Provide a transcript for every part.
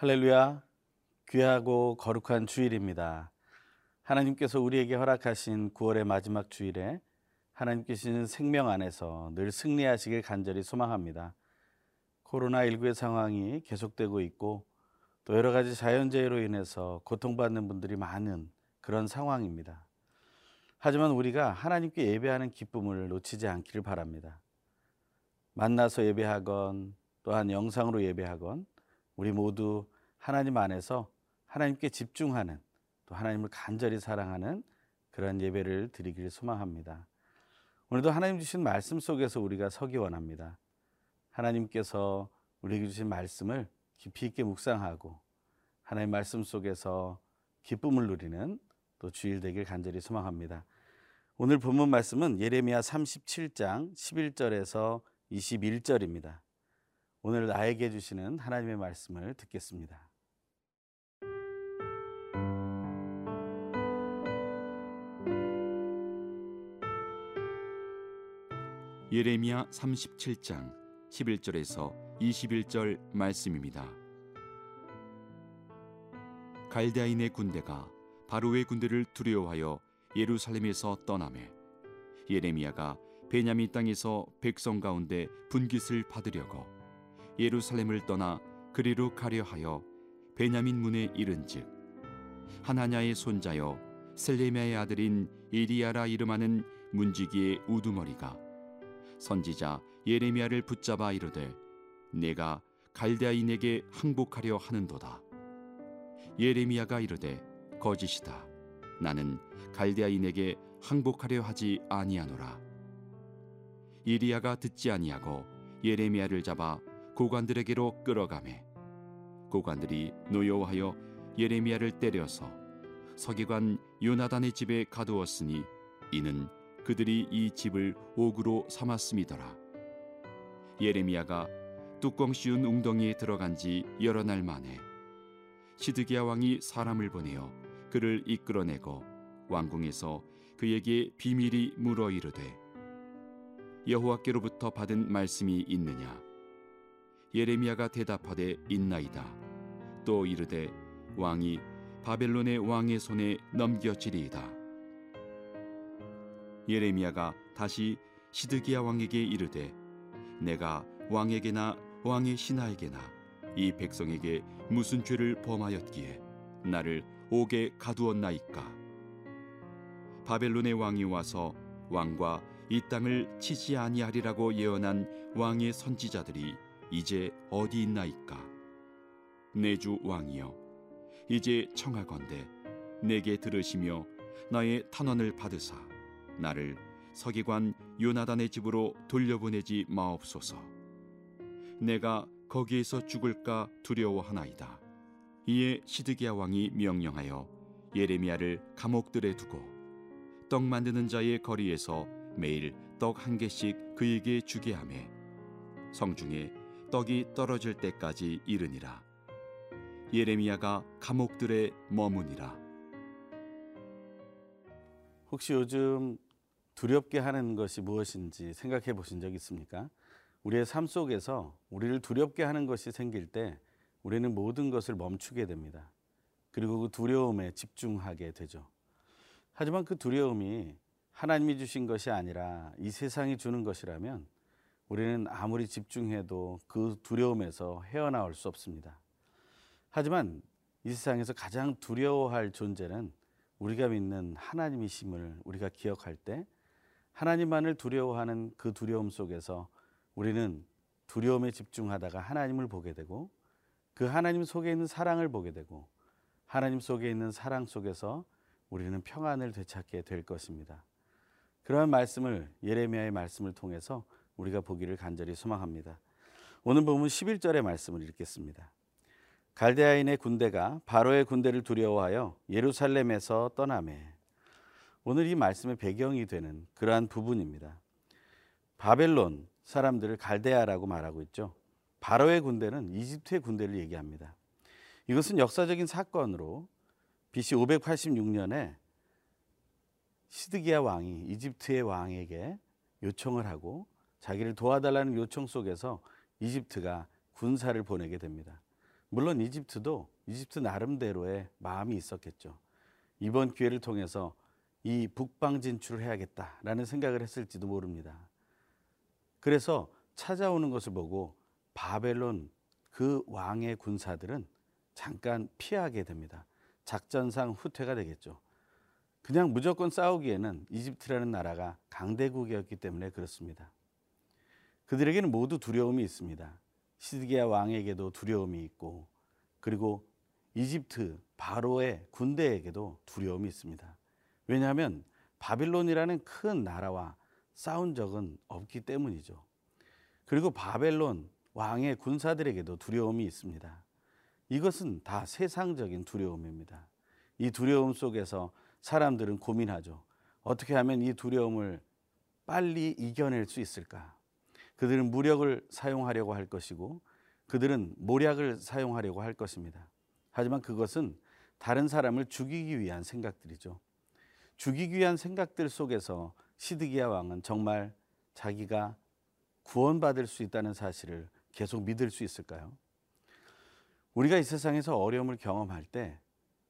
할렐루야. 귀하고 거룩한 주일입니다. 하나님께서 우리에게 허락하신 9월의 마지막 주일에 하나님께서는 생명 안에서 늘 승리하시길 간절히 소망합니다. 코로나19의 상황이 계속되고 있고 또 여러 가지 자연재해로 인해서 고통받는 분들이 많은 그런 상황입니다. 하지만 우리가 하나님께 예배하는 기쁨을 놓치지 않기를 바랍니다. 만나서 예배하건 또한 영상으로 예배하건 우리 모두 하나님 안에서 하나님께 집중하는 또 하나님을 간절히 사랑하는 그런 예배를 드리기를 소망합니다. 오늘도 하나님 주신 말씀 속에서 우리가 서기 원합니다. 하나님께서 우리에게 주신 말씀을 깊이 있게 묵상하고 하나님 말씀 속에서 기쁨을 누리는 또 주일 되길 간절히 소망합니다. 오늘 본문 말씀은 예레미야 37장 11절에서 21절입니다. 오늘 나에게 주시는 하나님의 말씀을 듣겠습니다. 예레미야 37장 11절에서 21절 말씀입니다. 갈대아인의 군대가 바로의 군대를 두려워하여 예루살렘에서 떠나매 예레미야가 베냐민 땅에서 백성 가운데 분깃을 받으려고 예루살렘을 떠나 그리로 가려 하여 베냐민 문에 이른즉 하나냐의 손자여 셀레미야의 아들인 이리야라 이름하는 문지기의 우두머리가 선지자 예레미야를 붙잡아 이르되 내가 갈대아인에게 항복하려 하는도다. 예레미야가 이르되 거짓이다. 나는 갈대아인에게 항복하려 하지 아니하노라. 이리야가 듣지 아니하고 예레미야를 잡아 고관들에게로 끌어가매 고관들이 노여워하여 예레미야를 때려서 서기관 요나단의 집에 가두었으니 이는 그들이 이 집을 옥으로 삼았음이더라. 예레미야가 뚜껑 씌운 웅덩이에 들어간 지 여러 날 만에 시드기야 왕이 사람을 보내어 그를 이끌어내고 왕궁에서 그에게 비밀이 물어 이르되 여호와께로부터 받은 말씀이 있느냐 예레미야가 대답하되 있나이다. 또 이르되 왕이 바벨론의 왕의 손에 넘겨지리이다. 예레미야가 다시 시드기야 왕에게 이르되 내가 왕에게나 왕의 신하에게나 이 백성에게 무슨 죄를 범하였기에 나를 옥에 가두었나이까? 바벨론의 왕이 와서 왕과 이 땅을 치지 아니하리라고 예언한 왕의 선지자들이 이제 어디 있나이까 내 주 왕이여 이제 청하건대 내게 들으시며 나의 탄원을 받으사 나를 서기관 요나단의 집으로 돌려보내지 마옵소서. 내가 거기에서 죽을까 두려워하나이다. 이에 시드기야 왕이 명령하여 예레미야를 감옥들에 두고 떡 만드는 자의 거리에서 매일 떡 한 개씩 그에게 주게 하매 성중에 떡이 떨어질 때까지 이르니라. 예레미야가 감옥들에 머무니라. 혹시 요즘 두렵게 하는 것이 무엇인지 생각해 보신 적 있습니까? 우리의 삶 속에서 우리를 두렵게 하는 것이 생길 때 우리는 모든 것을 멈추게 됩니다. 그리고 그 두려움에 집중하게 되죠. 하지만 그 두려움이 하나님이 주신 것이 아니라 이 세상이 주는 것이라면 우리는 아무리 집중해도 그 두려움에서 헤어나올 수 없습니다. 하지만 이 세상에서 가장 두려워할 존재는 우리가 믿는 하나님이심을 우리가 기억할 때 하나님만을 두려워하는 그 두려움 속에서 우리는 두려움에 집중하다가 하나님을 보게 되고 그 하나님 속에 있는 사랑을 보게 되고 하나님 속에 있는 사랑 속에서 우리는 평안을 되찾게 될 것입니다. 그러한 말씀을 예레미야의 말씀을 통해서 우리가 보기를 간절히 소망합니다. 오늘 보면 11절의 말씀을 읽겠습니다. 갈대아인의 군대가 바로의 군대를 두려워하여 예루살렘에서 떠나매 오늘 이 말씀의 배경이 되는 그러한 부분입니다. 바벨론 사람들을 갈대아라고 말하고 있죠. 바로의 군대는 이집트의 군대를 얘기합니다. 이것은 역사적인 사건으로 BC 586년에 시드기야 왕이 이집트의 왕에게 요청을 하고 자기를 도와달라는 요청 속에서 이집트가 군사를 보내게 됩니다. 물론 이집트도 이집트 나름대로의 마음이 있었겠죠. 이번 기회를 통해서 이 북방 진출을 해야겠다라는 생각을 했을지도 모릅니다. 그래서 찾아오는 것을 보고 바벨론 그 왕의 군사들은 잠깐 피하게 됩니다. 작전상 후퇴가 되겠죠. 그냥 무조건 싸우기에는 이집트라는 나라가 강대국이었기 때문에 그렇습니다. 그들에게는 모두 두려움이 있습니다. 시드기야 왕에게도 두려움이 있고 그리고 이집트 바로의 군대에게도 두려움이 있습니다. 왜냐하면 바빌론이라는 큰 나라와 싸운 적은 없기 때문이죠. 그리고 바벨론 왕의 군사들에게도 두려움이 있습니다. 이것은 다 세상적인 두려움입니다. 이 두려움 속에서 사람들은 고민하죠. 어떻게 하면 이 두려움을 빨리 이겨낼 수 있을까? 그들은 무력을 사용하려고 할 것이고 그들은 모략을 사용하려고 할 것입니다. 하지만 그것은 다른 사람을 죽이기 위한 생각들이죠. 죽이기 위한 생각들 속에서 시드기야 왕은 정말 자기가 구원받을 수 있다는 사실을 계속 믿을 수 있을까요? 우리가 이 세상에서 어려움을 경험할 때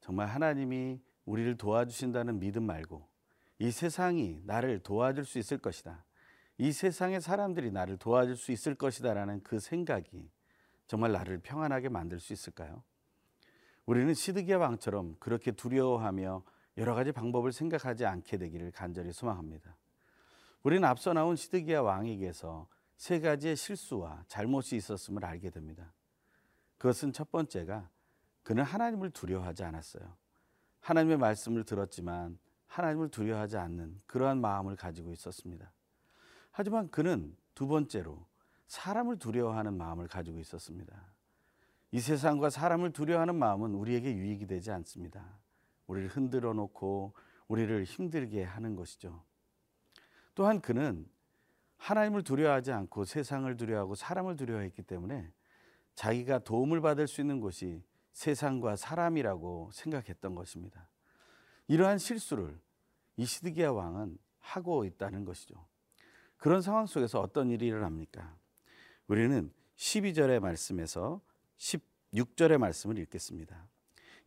정말 하나님이 우리를 도와주신다는 믿음 말고 이 세상이 나를 도와줄 수 있을 것이다. 이 세상의 사람들이 나를 도와줄 수 있을 것이다라는 그 생각이 정말 나를 평안하게 만들 수 있을까요? 우리는 시드기야 왕처럼 그렇게 두려워하며 여러 가지 방법을 생각하지 않게 되기를 간절히 소망합니다. 우리는 앞서 나온 시드기야 왕에게서 세 가지의 실수와 잘못이 있었음을 알게 됩니다. 그것은 첫 번째가 그는 하나님을 두려워하지 않았어요. 하나님의 말씀을 들었지만 하나님을 두려워하지 않는 그러한 마음을 가지고 있었습니다. 하지만 그는 두 번째로 사람을 두려워하는 마음을 가지고 있었습니다. 이 세상과 사람을 두려워하는 마음은 우리에게 유익이 되지 않습니다. 우리를 흔들어 놓고 우리를 힘들게 하는 것이죠. 또한 그는 하나님을 두려워하지 않고 세상을 두려워하고 사람을 두려워했기 때문에 자기가 도움을 받을 수 있는 곳이 세상과 사람이라고 생각했던 것입니다. 이러한 실수를 이시드기야 왕은 하고 있다는 것이죠. 그런 상황 속에서 어떤 일이 일어납니까? 우리는 12절의 말씀에서 16절의 말씀을 읽겠습니다.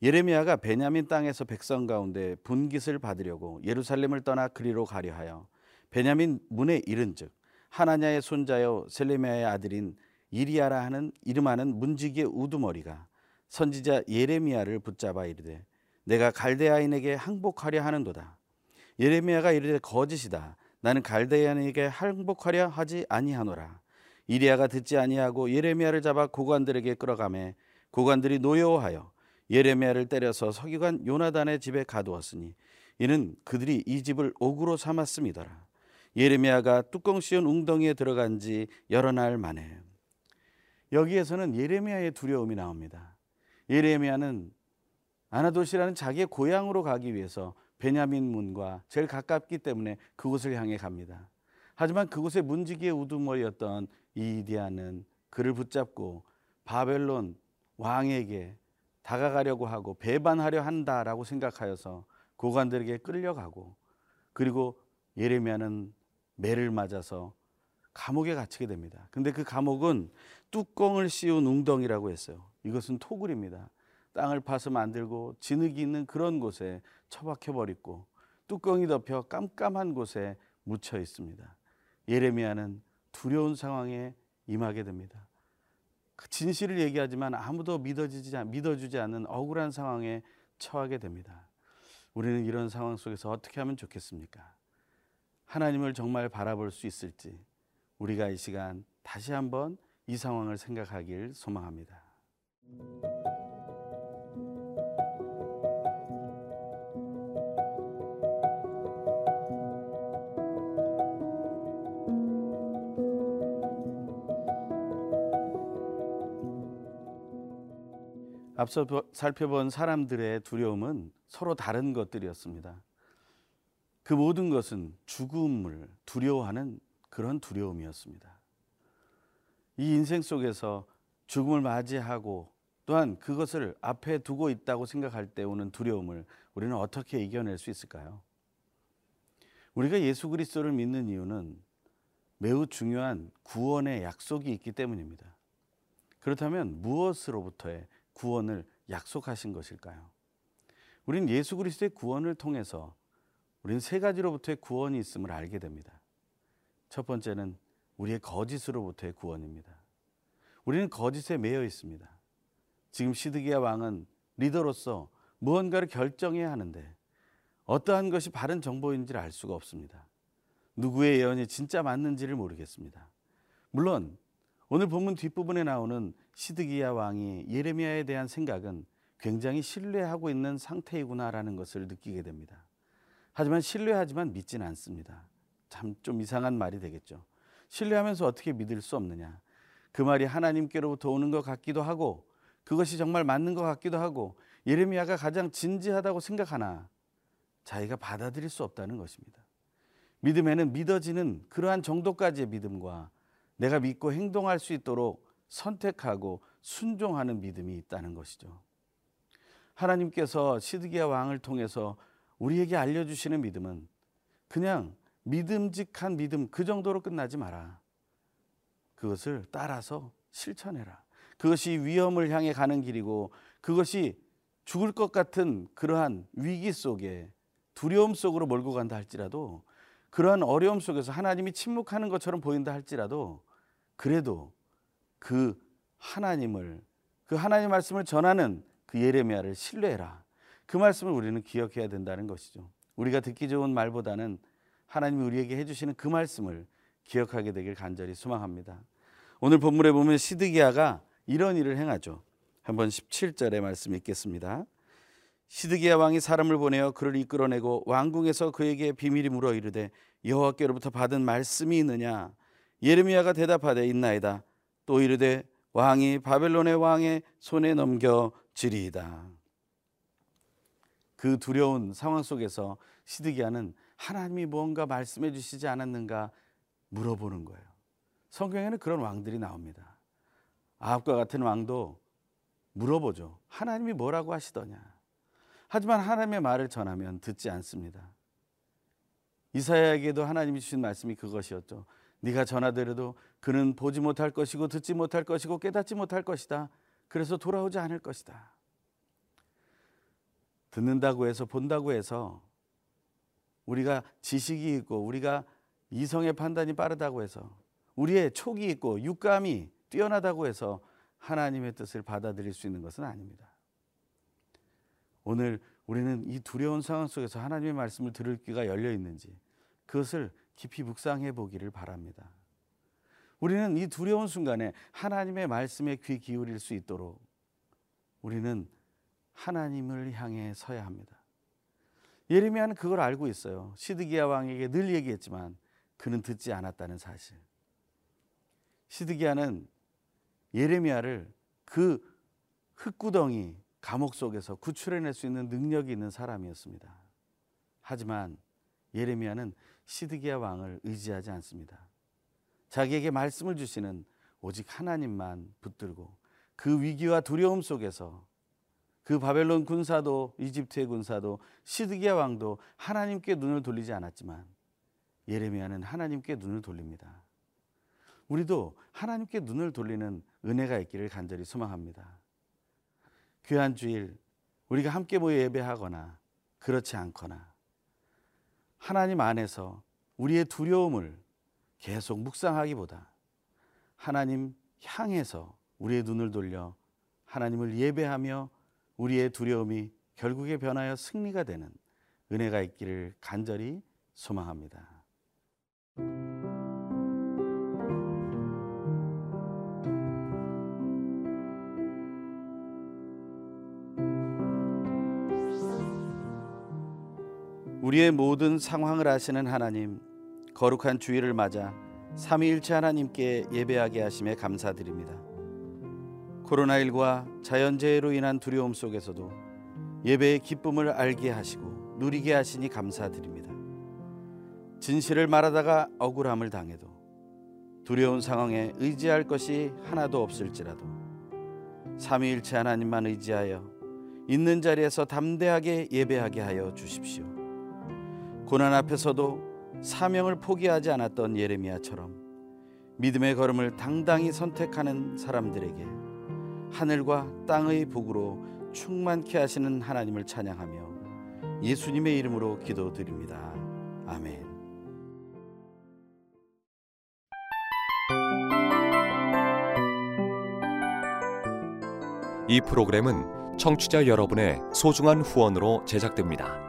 예레미야가 베냐민 땅에서 백성 가운데 분깃을 받으려고 예루살렘을 떠나 그리로 가려 하여 베냐민 문에 이른즉 하나냐의 손자여 셀레미야의 아들인 이리야라 하는 이름하는 문지기의 우두머리가 선지자 예레미야를 붙잡아 이르되 내가 갈대아인에게 항복하려 하는도다 예레미야가 이르되 거짓이다 나는 갈대아인에게 항복하려 하지 아니하노라. 이리야가 듣지 아니하고 예레미야를 잡아 고관들에게 끌어가매 고관들이 노여워하여 예레미야를 때려서 서기관 요나단의 집에 가두었으니 이는 그들이 이 집을 옥으로 삼았음이더라. 예레미야가 뚜껑 씌운 웅덩이에 들어간 지 여러 날 만에. 여기에서는 예레미야의 두려움이 나옵니다. 예레미야는 아나도시라는 자기의 고향으로 가기 위해서 베냐민 문과 제일 가깝기 때문에 그곳을 향해 갑니다. 하지만 그곳의 문지기의 우두머리였던 이디아는 그를 붙잡고 바벨론 왕에게 다가가려고 하고 배반하려 한다라고 생각하여서 고관들에게 끌려가고 그리고 예레미야는 매를 맞아서 감옥에 갇히게 됩니다. 근데 그 감옥은 뚜껑을 씌운 웅덩이라고 했어요. 이것은 토굴입니다. 땅을 파서 만들고 진흙이 있는 그런 곳에 처박혀 버리고 뚜껑이 덮여 깜깜한 곳에 묻혀 있습니다. 예레미야는 두려운 상황에 임하게 됩니다. 그 진실을 얘기하지만 아무도 믿어지지 믿어주지 않는 억울한 상황에 처하게 됩니다. 우리는 이런 상황 속에서 어떻게 하면 좋겠습니까? 하나님을 정말 바라볼 수 있을지 우리가 이 시간 다시 한번 이 상황을 생각하길 소망합니다. 앞서 살펴본 사람들의 두려움은 서로 다른 것들이었습니다. 그 모든 것은 죽음을 두려워하는 그런 두려움이었습니다. 이 인생 속에서 죽음을 맞이하고 또한 그것을 앞에 두고 있다고 생각할 때 오는 두려움을 우리는 어떻게 이겨낼 수 있을까요? 우리가 예수 그리스도를 믿는 이유는 매우 중요한 구원의 약속이 있기 때문입니다. 그렇다면 무엇으로부터의 구원을 약속하신 것일까요? 우린 예수 그리스도의 구원을 통해서 우리는 세 가지로부터의 구원이 있음을 알게 됩니다. 첫 번째는 우리의 거짓으로부터의 구원입니다. 우리는 거짓에 매여 있습니다. 지금 시드기야 왕은 리더로서 무언가를 결정해야 하는데 어떠한 것이 바른 정보인지를 알 수가 없습니다. 누구의 예언이 진짜 맞는지를 모르겠습니다. 물론 오늘 본문 뒷부분에 나오는 시드기야 왕이 예레미야에 대한 생각은 굉장히 신뢰하고 있는 상태이구나라는 것을 느끼게 됩니다. 하지만 신뢰하지만 믿지는 않습니다. 참 좀 이상한 말이 되겠죠. 신뢰하면서 어떻게 믿을 수 없느냐? 그 말이 하나님께로부터 오는 것 같기도 하고 그것이 정말 맞는 것 같기도 하고 예레미야가 가장 진지하다고 생각하나 자기가 받아들일 수 없다는 것입니다. 믿음에는 믿어지는 그러한 정도까지의 믿음과 내가 믿고 행동할 수 있도록 선택하고 순종하는 믿음이 있다는 것이죠. 하나님께서 시드기야 왕을 통해서 우리에게 알려주시는 믿음은 그냥 믿음직한 믿음 그 정도로 끝나지 마라. 그것을 따라서 실천해라. 그것이 위험을 향해 가는 길이고 그것이 죽을 것 같은 그러한 위기 속에 두려움 속으로 몰고 간다 할지라도 그러한 어려움 속에서 하나님이 침묵하는 것처럼 보인다 할지라도 그래도 그 하나님을 그 하나님 말씀을 전하는 그 예레미야를 신뢰해라. 그 말씀을 우리는 기억해야 된다는 것이죠. 우리가 듣기 좋은 말보다는 하나님이 우리에게 해주시는 그 말씀을 기억하게 되길 간절히 소망합니다. 오늘 본문에 보면 시드기야가 이런 일을 행하죠. 한번 17절의 말씀 읽겠습니다. 시드기야 왕이 사람을 보내어 그를 이끌어내고 왕궁에서 그에게 비밀이 물어 이르되 여호와께로부터 받은 말씀이 있느냐 예레미야가 대답하되 있나이다 또 이르되 왕이 바벨론의 왕의 손에 넘겨 지리이다 그 두려운 상황 속에서 시드기야는 하나님이 무언가 말씀해 주시지 않았는가 물어보는 거예요. 성경에는 그런 왕들이 나옵니다. 아합과 같은 왕도 물어보죠. 하나님이 뭐라고 하시더냐. 하지만 하나님의 말을 전하면 듣지 않습니다. 이사야에게도 하나님이 주신 말씀이 그것이었죠. 네가 전하더라도 그는 보지 못할 것이고 듣지 못할 것이고 깨닫지 못할 것이다. 그래서 돌아오지 않을 것이다. 듣는다고 해서 본다고 해서 우리가 지식이 있고 우리가 이성의 판단이 빠르다고 해서 우리의 촉이 있고 육감이 뛰어나다고 해서 하나님의 뜻을 받아들일 수 있는 것은 아닙니다. 오늘 우리는 이 두려운 상황 속에서 하나님의 말씀을 들을 귀가 열려 있는지 그것을 깊이 묵상해 보기를 바랍니다. 우리는 이 두려운 순간에 하나님의 말씀에 귀 기울일 수 있도록 우리는 하나님을 향해 서야 합니다. 예레미야는 그걸 알고 있어요. 시드기야 왕에게 늘 얘기했지만 그는 듣지 않았다는 사실. 시드기야는 예레미야를 그 흙구덩이 감옥 속에서 구출해낼 수 있는 능력이 있는 사람이었습니다. 하지만 예레미야는 시드기야 왕을 의지하지 않습니다. 자기에게 말씀을 주시는 오직 하나님만 붙들고 그 위기와 두려움 속에서 그 바벨론 군사도 이집트의 군사도 시드기야 왕도 하나님께 눈을 돌리지 않았지만 예레미야는 하나님께 눈을 돌립니다. 우리도 하나님께 눈을 돌리는 은혜가 있기를 간절히 소망합니다. 귀한 주일 우리가 함께 모여 예배하거나 그렇지 않거나 하나님 안에서 우리의 두려움을 계속 묵상하기보다 하나님 향해서 우리의 눈을 돌려 하나님을 예배하며 우리의 두려움이 결국에 변하여 승리가 되는 은혜가 있기를 간절히 소망합니다. 우리의 모든 상황을 아시는 하나님, 거룩한 주일을 맞아 삼위일체 하나님께 예배하게 하심에 감사드립니다. 코로나19와 자연재해로 인한 두려움 속에서도 예배의 기쁨을 알게 하시고 누리게 하시니 감사드립니다. 진실을 말하다가 억울함을 당해도 두려운 상황에 의지할 것이 하나도 없을지라도 삼위일체 하나님만 의지하여 있는 자리에서 담대하게 예배하게 하여 주십시오. 고난 앞에서도 사명을 포기하지 않았던 예레미야처럼 믿음의 걸음을 당당히 선택하는 사람들에게 하늘과 땅의 복으로 충만케 하시는 하나님을 찬양하며 예수님의 이름으로 기도드립니다. 아멘. 이 프로그램은 청취자 여러분의 소중한 후원으로 제작됩니다.